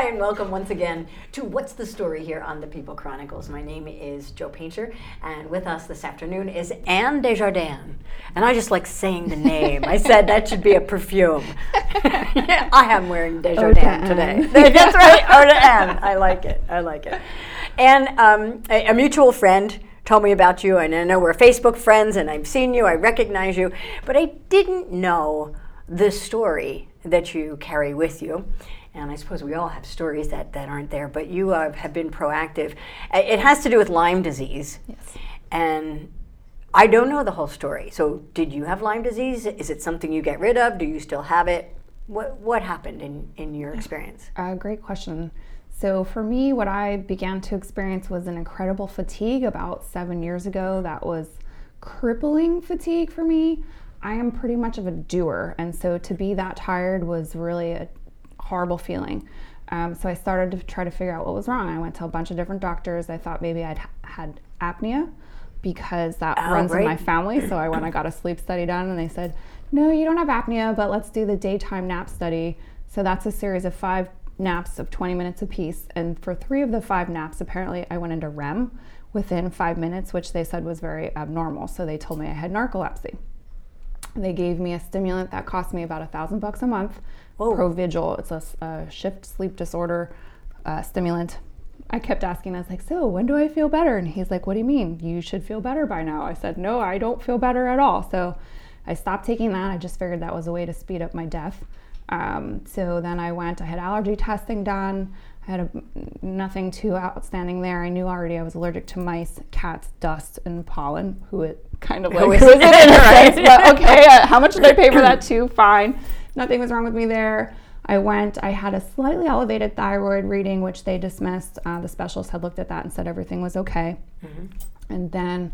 Hi, and welcome once again to What's the Story here on the People Chronicles. My name is Joe Painter, and with us this afternoon is Anne Desjardins. And I just like saying the name. I said that should be a perfume. I am wearing Desjardins today. That's right, de Anne. I like it. I like it. And um, a, a mutual friend told me about you, and I know we're Facebook friends, and I've seen you, I recognize you, but I didn't know the story that you carry with you and I suppose we all have stories that, that aren't there, but you uh, have been proactive. It has to do with Lyme disease. Yes. And I don't know the whole story. So, did you have Lyme disease? Is it something you get rid of? Do you still have it? What, what happened in, in your experience? Uh, great question. So, for me, what I began to experience was an incredible fatigue about seven years ago. That was crippling fatigue for me. I am pretty much of a doer, and so to be that tired was really a horrible feeling. Um, so I started to try to figure out what was wrong. I went to a bunch of different doctors. I thought maybe I'd had apnea because that oh, runs in my family. So I went, I got a sleep study done, and they said, no, you don't have apnea, but let's do the daytime nap study. So that's a series of five naps of 20 minutes apiece. And for three of the five naps, apparently I went into REM within five minutes, which they said was very abnormal. So they told me I had narcolepsy. They gave me a stimulant that cost me about a thousand bucks a month. Whoa. Provigil. It's a, a shift sleep disorder uh, stimulant. I kept asking, I was like, so when do I feel better? And he's like, what do you mean? You should feel better by now. I said, no, I don't feel better at all. So I stopped taking that. I just figured that was a way to speed up my death. Um, so then I went, I had allergy testing done. I had a, nothing too outstanding there. I knew already I was allergic to mice, cats, dust, and pollen, who it kind of like who is it right? but okay, uh, how much did I pay for that too? Fine. Nothing was wrong with me there. I went, I had a slightly elevated thyroid reading, which they dismissed. Uh, the specialist had looked at that and said everything was okay. Mm-hmm. And then,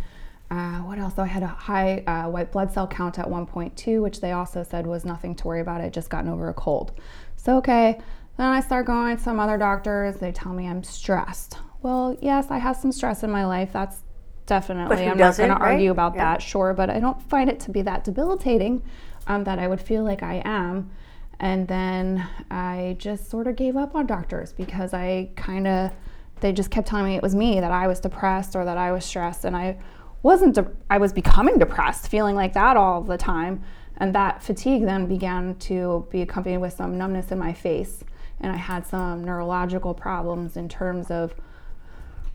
uh, what else? So I had a high uh, white blood cell count at 1.2, which they also said was nothing to worry about. I'd just gotten over a cold. So, okay. Then I start going to some other doctors. They tell me I'm stressed. Well, yes, I have some stress in my life. That's definitely, I'm not going to argue about yeah. that, sure, but I don't find it to be that debilitating um, that I would feel like I am. And then I just sort of gave up on doctors because I kind of, they just kept telling me it was me, that I was depressed or that I was stressed. And I wasn't, de- I was becoming depressed, feeling like that all the time. And that fatigue then began to be accompanied with some numbness in my face. And I had some neurological problems in terms of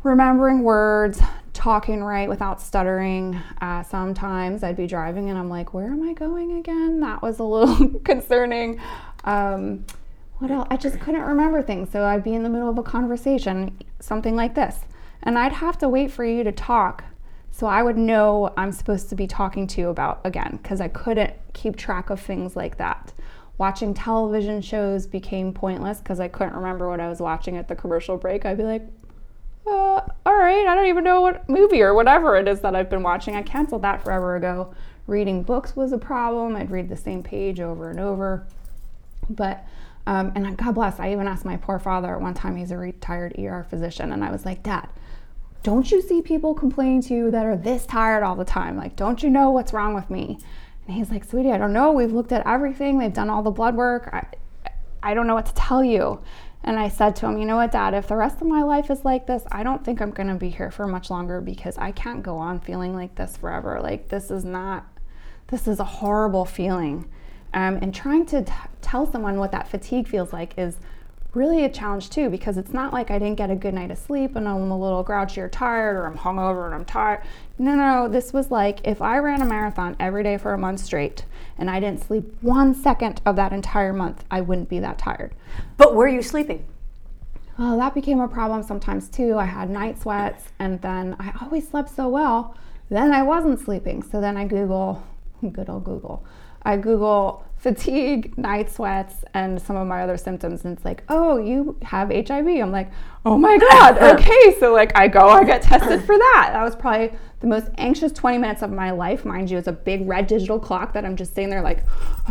remembering words, talking right without stuttering. Uh, sometimes I'd be driving and I'm like, where am I going again? That was a little concerning. Um, what else? I just couldn't remember things. So I'd be in the middle of a conversation, something like this, and I'd have to wait for you to talk. So I would know what I'm supposed to be talking to you about again, because I couldn't keep track of things like that. Watching television shows became pointless because I couldn't remember what I was watching at the commercial break. I'd be like, uh, all right, I don't even know what movie or whatever it is that I've been watching. I canceled that forever ago. Reading books was a problem. I'd read the same page over and over. But, um, and God bless, I even asked my poor father at one time, he's a retired ER physician, and I was like, Dad, don't you see people complaining to you that are this tired all the time? Like, don't you know what's wrong with me? And he's like, Sweetie, I don't know. We've looked at everything, they've done all the blood work. I, I don't know what to tell you. And I said to him, You know what, Dad, if the rest of my life is like this, I don't think I'm going to be here for much longer because I can't go on feeling like this forever. Like, this is not, this is a horrible feeling. Um, and trying to t- tell someone what that fatigue feels like is really a challenge too because it's not like I didn't get a good night of sleep and I'm a little grouchy or tired or I'm hungover and I'm tired. No, no, this was like if I ran a marathon every day for a month straight and I didn't sleep one second of that entire month, I wouldn't be that tired. But were you sleeping? Well, that became a problem sometimes too. I had night sweats and then I always slept so well. Then I wasn't sleeping. So then I Google, good old Google, I Google fatigue, night sweats, and some of my other symptoms. And it's like, oh, you have HIV. I'm like, oh my God, okay. So, like, I go, I get tested for that. That was probably the most anxious 20 minutes of my life. Mind you, it's a big red digital clock that I'm just sitting there, like,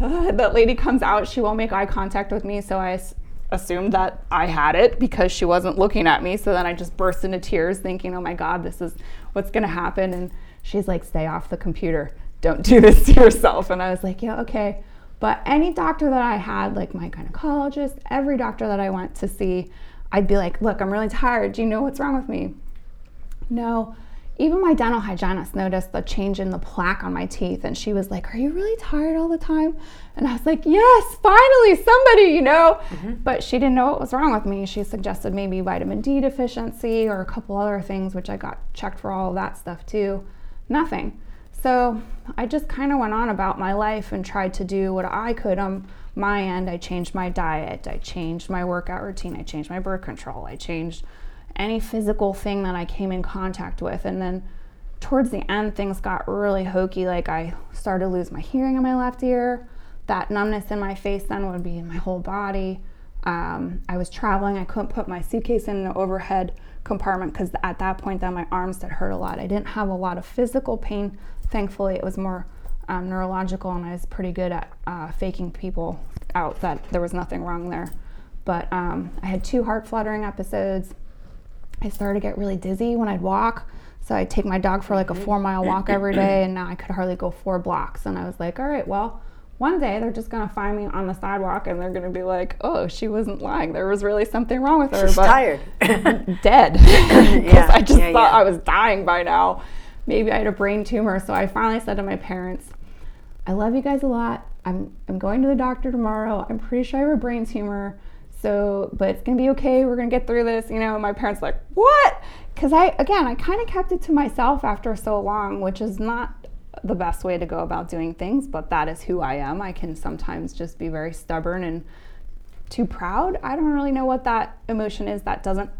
that lady comes out. She won't make eye contact with me. So, I assumed that I had it because she wasn't looking at me. So then I just burst into tears, thinking, oh my God, this is what's going to happen. And she's like, stay off the computer don't do this to yourself. And I was like, yeah, okay. But any doctor that I had, like my gynecologist, every doctor that I went to see, I'd be like, look, I'm really tired. Do you know what's wrong with me? No. Even my dental hygienist noticed the change in the plaque on my teeth, and she was like, Are you really tired all the time? And I was like, Yes, finally, somebody, you know. Mm-hmm. But she didn't know what was wrong with me. She suggested maybe vitamin D deficiency or a couple other things, which I got checked for all of that stuff too. Nothing. So I just kind of went on about my life and tried to do what I could on my end. I changed my diet, I changed my workout routine, I changed my birth control, I changed any physical thing that I came in contact with. And then towards the end, things got really hokey. Like I started to lose my hearing in my left ear. That numbness in my face then would be in my whole body. Um, I was traveling. I couldn't put my suitcase in an overhead compartment because at that point, then my arms did hurt a lot. I didn't have a lot of physical pain thankfully it was more um, neurological and I was pretty good at uh, faking people out that there was nothing wrong there. But um, I had two heart fluttering episodes. I started to get really dizzy when I'd walk. So I'd take my dog for like a four mile walk every day, and now I could hardly go four blocks. And I was like, all right, well, one day they're just gonna find me on the sidewalk and they're gonna be like, oh, she wasn't lying. There was really something wrong with her. She's but tired. dead. yeah, I just yeah, thought yeah. I was dying by now maybe I had a brain tumor. So I finally said to my parents, I love you guys a lot. I'm, I'm going to the doctor tomorrow. I'm pretty sure I have a brain tumor. So, but it's gonna be okay. We're gonna get through this. You know, my parents like, what? Because I, again, I kind of kept it to myself after so long, which is not the best way to go about doing things, but that is who I am. I can sometimes just be very stubborn and too proud. I don't really know what that emotion is that doesn't,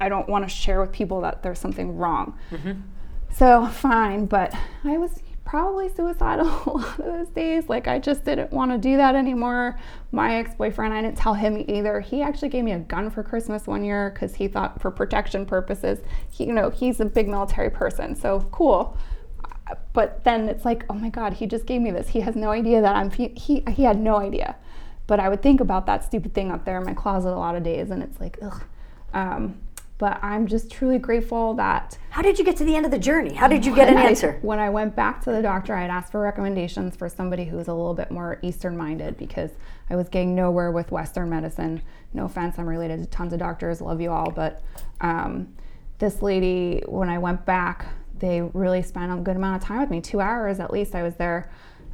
I don't want to share with people that there's something wrong. Mm-hmm. So fine, but I was probably suicidal a lot of those days. Like I just didn't want to do that anymore. My ex-boyfriend, I didn't tell him either. He actually gave me a gun for Christmas one year because he thought for protection purposes. He, you know, he's a big military person, so cool. But then it's like, oh my God, he just gave me this. He has no idea that I'm. He he had no idea. But I would think about that stupid thing up there in my closet a lot of days, and it's like, ugh. Um, but I'm just truly grateful that. How did you get to the end of the journey? How did you get an I, answer? When I went back to the doctor, I had asked for recommendations for somebody who was a little bit more Eastern minded because I was getting nowhere with Western medicine. No offense, I'm related to tons of doctors, love you all, but um, this lady, when I went back, they really spent a good amount of time with me, two hours at least. I was there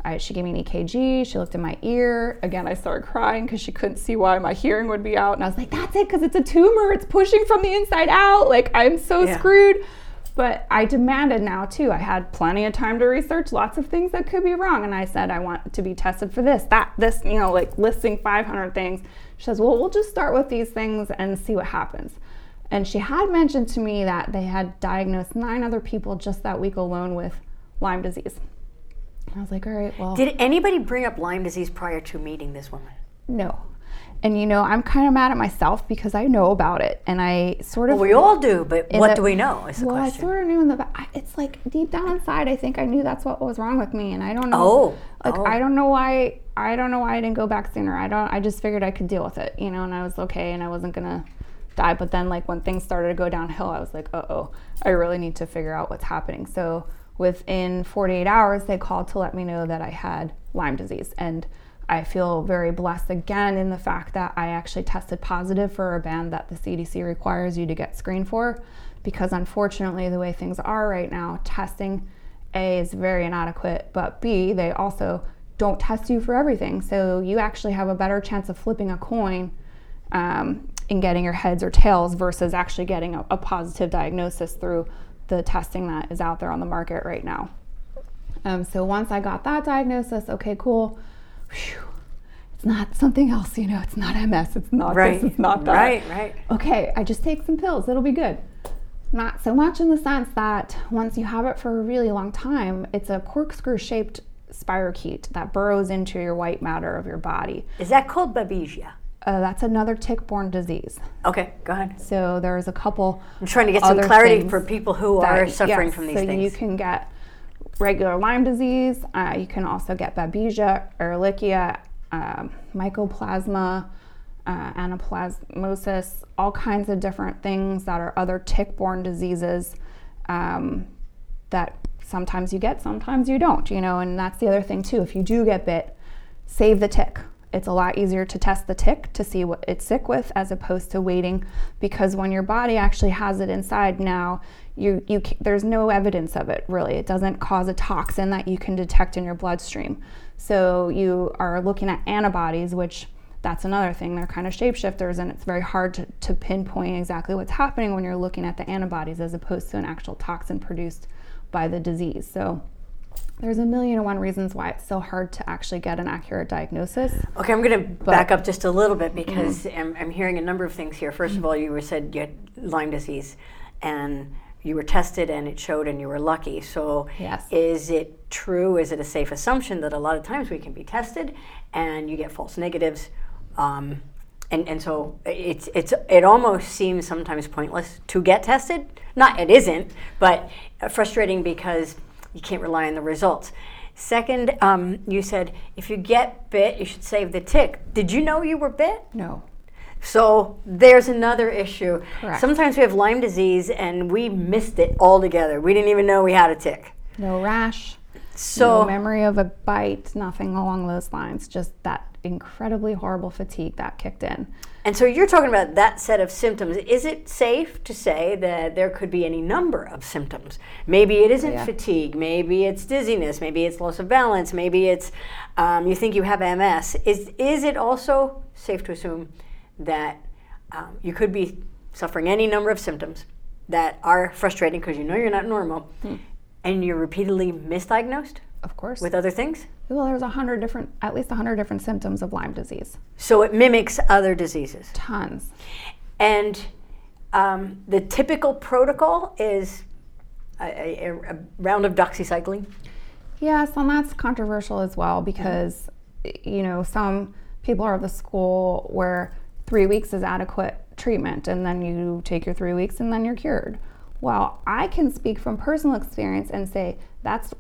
I, she gave me an EKG. She looked in my ear. Again, I started crying because she couldn't see why my hearing would be out. And I was like, that's it, because it's a tumor. It's pushing from the inside out. Like, I'm so yeah. screwed. But I demanded now too. I had plenty of time to research lots of things that could be wrong. And I said, I want to be tested for this, that, this, you know, like listing 500 things. She says, Well, we'll just start with these things and see what happens. And she had mentioned to me that they had diagnosed nine other people just that week alone with Lyme disease. I was like, all right, well. Did anybody bring up Lyme disease prior to meeting this woman? No. And you know, I'm kind of mad at myself because I know about it, and I sort of. Well, we all do, but what the, do we know? Is the well, question. I sort of knew in the. Back. It's like deep down inside, I think I knew that's what was wrong with me, and I don't know. Oh. Like oh. I don't know why. I don't know why I didn't go back sooner. I don't. I just figured I could deal with it, you know, and I was okay, and I wasn't gonna die. But then, like when things started to go downhill, I was like, uh oh, I really need to figure out what's happening. So within 48 hours, they called to let me know that I had Lyme disease. And I feel very blessed again in the fact that I actually tested positive for a band that the CDC requires you to get screened for. Because unfortunately, the way things are right now, testing A is very inadequate, but B, they also don't test you for everything. So you actually have a better chance of flipping a coin um, in getting your heads or tails versus actually getting a, a positive diagnosis through the testing that is out there on the market right now. Um, so once I got that diagnosis, okay, cool. Whew. It's not something else, you know. It's not MS. It's not right. this. It's not that. Right, right. Okay, I just take some pills. It'll be good. Not so much in the sense that once you have it for a really long time, it's a corkscrew-shaped spirochete that burrows into your white matter of your body. Is that called babesia? Uh, that's another tick-borne disease. Okay, go ahead. So there's a couple. I'm trying to get some clarity for people who that, are suffering yes, from these so things. you can get regular Lyme disease. Uh, you can also get Babesia, Ehrlichia, uh, Mycoplasma, uh, Anaplasmosis, all kinds of different things that are other tick-borne diseases um, that sometimes you get, sometimes you don't. You know, and that's the other thing too. If you do get bit, save the tick. It's a lot easier to test the tick to see what it's sick with as opposed to waiting because when your body actually has it inside now, you, you there's no evidence of it really. It doesn't cause a toxin that you can detect in your bloodstream. So you are looking at antibodies, which that's another thing. They're kind of shapeshifters, and it's very hard to, to pinpoint exactly what's happening when you're looking at the antibodies as opposed to an actual toxin produced by the disease. So there's a million and one reasons why it's so hard to actually get an accurate diagnosis. Okay, I'm going to back up just a little bit because mm-hmm. I'm, I'm, hearing a number of things here. 1st mm-hmm. of all, you were said you had Lyme disease, and you were tested and it showed and you were lucky. So yes. is it true? Is it a safe assumption that a lot of times we can be tested and you get false negatives? Um, and, and so it's, it's, it almost seems sometimes pointless to get tested. Not, it isn't, but frustrating because you can't rely on the results. Second, um, you said if you get bit, you should save the tick. Did you know you were bit? No. So there's another issue. Correct. Sometimes we have Lyme disease and we missed it altogether. We didn't even know we had a tick. No rash. So no memory of a bite, nothing along those lines. Just that incredibly horrible fatigue that kicked in. And so you're talking about that set of symptoms. Is it safe to say that there could be any number of symptoms? Maybe it isn't yeah. fatigue. Maybe it's dizziness. Maybe it's loss of balance. Maybe it's um, you think you have MS. Is is it also safe to assume that um, you could be suffering any number of symptoms that are frustrating because you know you're not normal, hmm. And you're repeatedly misdiagnosed? Of course. With other things? Well, there's a hundred different, at least a hundred different symptoms of Lyme disease. So it mimics other diseases. Tons. And um, the typical protocol is a, a, a, round of doxycycline. Yes, and that's controversial as well because mm-hmm. you know some people are of the school where three weeks is adequate treatment, and then you take your three weeks, and then you're cured. Well, I can speak from personal experience and say that's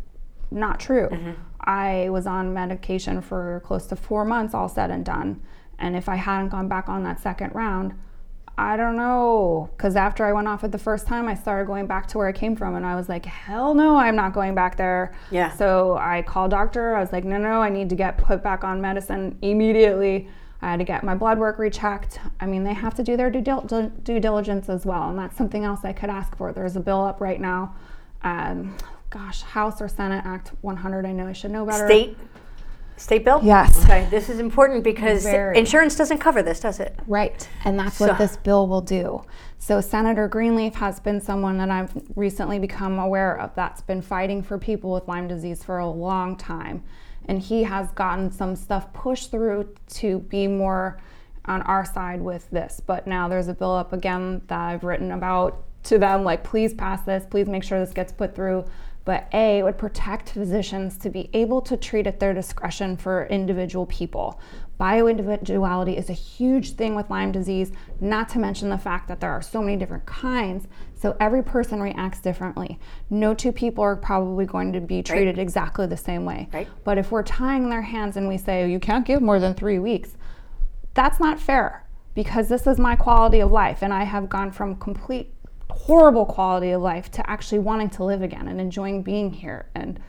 not true. Mm-hmm. I was on medication for close to four months, all said and done. And if I hadn't gone back on that second round, I don't know. Because after I went off it the first time, I started going back to where I came from. And I was like, hell no, I'm not going back there. Yeah. So I called doctor. I was like, no, no, I need to get put back on medicine immediately. I had to get my blood work rechecked. I mean, they have to do their due, dil- due diligence as well. And that's something else I could ask for. There's a bill up right now. Um, gosh, House or Senate Act 100. I know I should know better. State state bill? Yes. Okay, this is important because Very. insurance doesn't cover this, does it? Right, and that's so. what this bill will do. So Senator Greenleaf has been someone that I've recently become aware of that's been fighting for people with Lyme disease for a long time. And he has gotten some stuff pushed through to be more on our side with this. But now there's a bill up again that I've written about to them like please pass this, please make sure this gets put through but A, would protect physicians to be able to treat at their discretion for individual people. Bioindividuality is a huge thing with Lyme disease, not to mention the fact that there are so many different kinds, so every person reacts differently. No two people are probably going to be treated right. exactly the same way. Right. But if we're tying their hands and we say, you can't give more than three weeks, that's not fair because this is my quality of life and I have gone from complete horrible quality of life to actually wanting to live again and enjoying being here and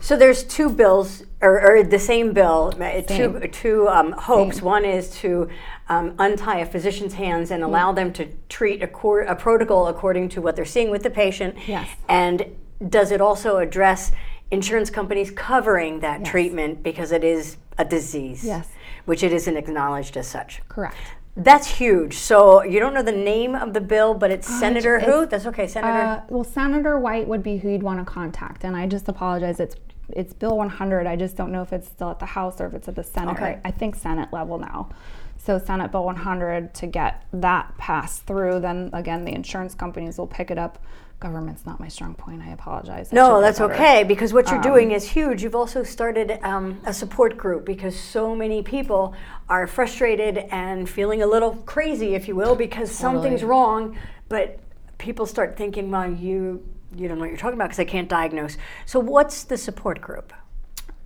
so there's two bills, or, or the same bill, same. two, two um, hopes. Same. One is to um, untie a physician's hands and allow them to treat a, cor- a, protocol according to what they're seeing with the patient. Yes. And does it also address insurance companies covering that yes. treatment because it is a disease? Yes. Which it isn't acknowledged as such. Correct. That's huge. So you don't know the name of the bill, but it's uh, Senator it's, who? That's okay, Senator. Uh, well, Senator White would be who you'd want to contact, and I just apologize. It's it's Bill 100. I just don't know if it's still at the House or if it's at the Senate. Okay. I think Senate level now. So Senate Bill 100 to get that passed through, then again the insurance companies will pick it up government's not my strong point. I apologize. no, that's okay because what you're um, doing is huge. You've also started um, a support group because so many people are frustrated and feeling a little crazy, if you will, because totally. something's wrong. But people start thinking, well, you you don't know what you're talking about because I can't diagnose. So, what's the support group?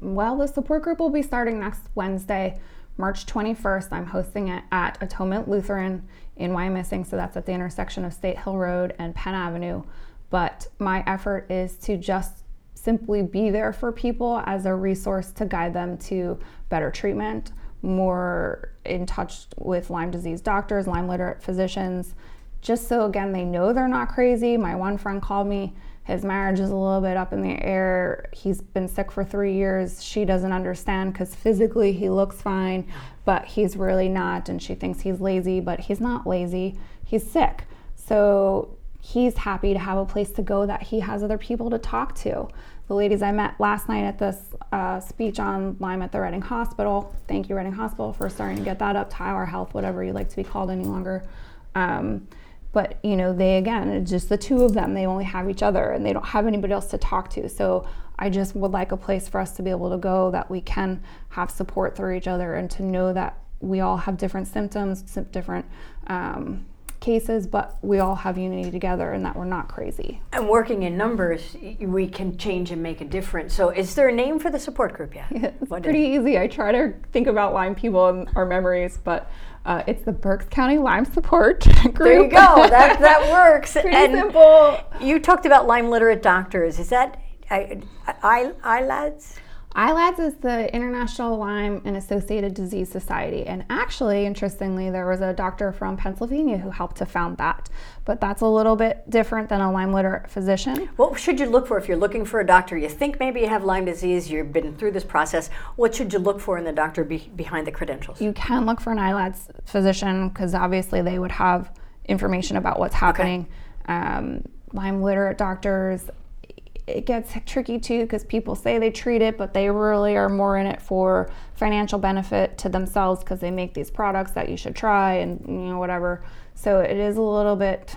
Well, the support group will be starting next Wednesday. March 21st, I'm hosting it at Atonement Lutheran in Wyomissing, so that's at the intersection of State Hill Road and Penn Avenue. But my effort is to just simply be there for people as a resource to guide them to better treatment, more in touch with Lyme disease doctors, Lyme literate physicians, just so again they know they're not crazy. My one friend called me. His marriage is a little bit up in the air. He's been sick for three years. She doesn't understand because physically he looks fine, but he's really not. And she thinks he's lazy, but he's not lazy. He's sick. So he's happy to have a place to go that he has other people to talk to. The ladies I met last night at this uh, speech on Lyme at the Reading Hospital, thank you, Reading Hospital, for starting to get that up to our health, whatever you like to be called any longer. Um, but you know they again it's just the two of them. They only have each other and they don't have anybody else to talk to. So i just would like a place for us to be able to go that we can have support through each other and to know that we all have different symptoms different um, cases but we all have unity together and that we're not crazy. And working in numbers we can change and make a difference. So is there a name for the support group yet? Yeah, it's pretty easy. I try to think about lyme people and our memories but uh, it's the Berks County Lyme Support Group. There you go. That that works. Pretty and simple. You talked about Lyme literate doctors. Is that I, I, ILADS? ILADS is the International Lyme and Associated Disease Society. And actually, interestingly, there was a doctor from Pennsylvania who helped to found that. But that's a little bit different than a Lyme literate physician. What should you look for if you're looking for a doctor? You think maybe you have Lyme disease, you've been through this process. What should you look for in the doctor be- behind the credentials? You can look for an ILADS physician because obviously they would have information about what's happening. Okay. Um, Lyme literate doctors it gets tricky too because people say they treat it, but they really are more in it for financial benefit to themselves because they make these products that you should try and you know whatever. So it is a little bit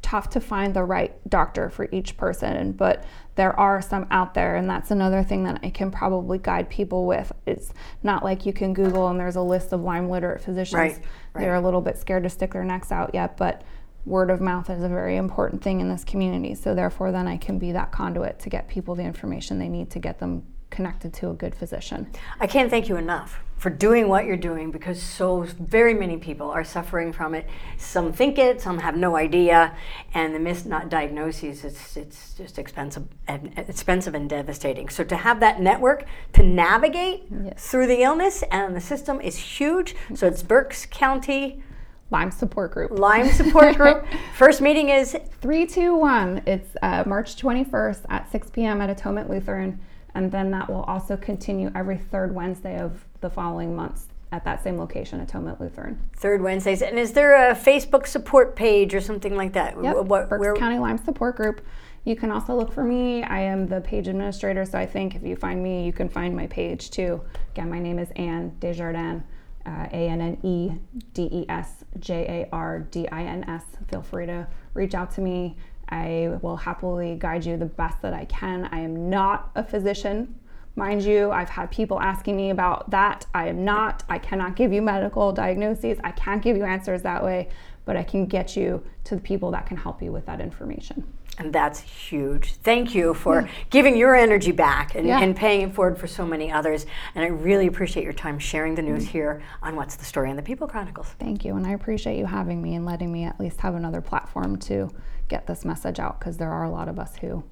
tough to find the right doctor for each person, but there are some out there, and that's another thing that I can probably guide people with. It's not like you can Google and there's a list of Lyme literate physicians. Right, right. They're a little bit scared to stick their necks out yet, but word of mouth is a very important thing in this community. So therefore, then I can be that conduit to get people the information they need to get them connected to a good physician. I can't thank you enough for doing what you're doing because so very many people are suffering from it. Some think it, some have no idea, and the missed not diagnoses it's it's just expensive and expensive and devastating. So to have that network to navigate yes. through the illness and the system is huge. So it's Berks County Lyme Support Group. Lyme Support Group. First meeting is 321. It's uh, March 21st at 6 p.m. at Atonement Lutheran. And then that will also continue every third Wednesday of the following months at that same location, Atonement Lutheran. Third Wednesdays. And is there a Facebook support page or something like that? Yep, what, Berks where? County Lyme Support Group. You can also look for me. I am the page administrator, so I think if you find me, you can find my page too. Again, my name is Anne Desjardins uh, A N N E D E S J A R D I N S. Feel free to reach out to me. I will happily guide you the best that I can. I am not a physician, mind you. I've had people asking me about that. I am not. I cannot give you medical diagnoses. I can't give you answers that way, but I can get you to the people that can help you with that information. And that's huge. Thank you for yeah. giving your energy back and, yeah. and, paying it forward for so many others. And I really appreciate your time sharing the news mm-hmm. here on What's the Story on the People Chronicles. Thank you. And I appreciate you having me and letting me at least have another platform to get this message out because there are a lot of us who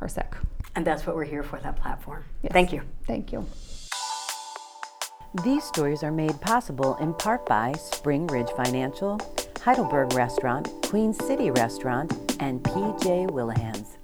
are sick. And that's what we're here for, that platform. Yes. Thank you. Thank you. These stories are made possible in part by Spring Ridge Financial Heidelberg Restaurant, Queen City Restaurant, and PJ Whelihan's.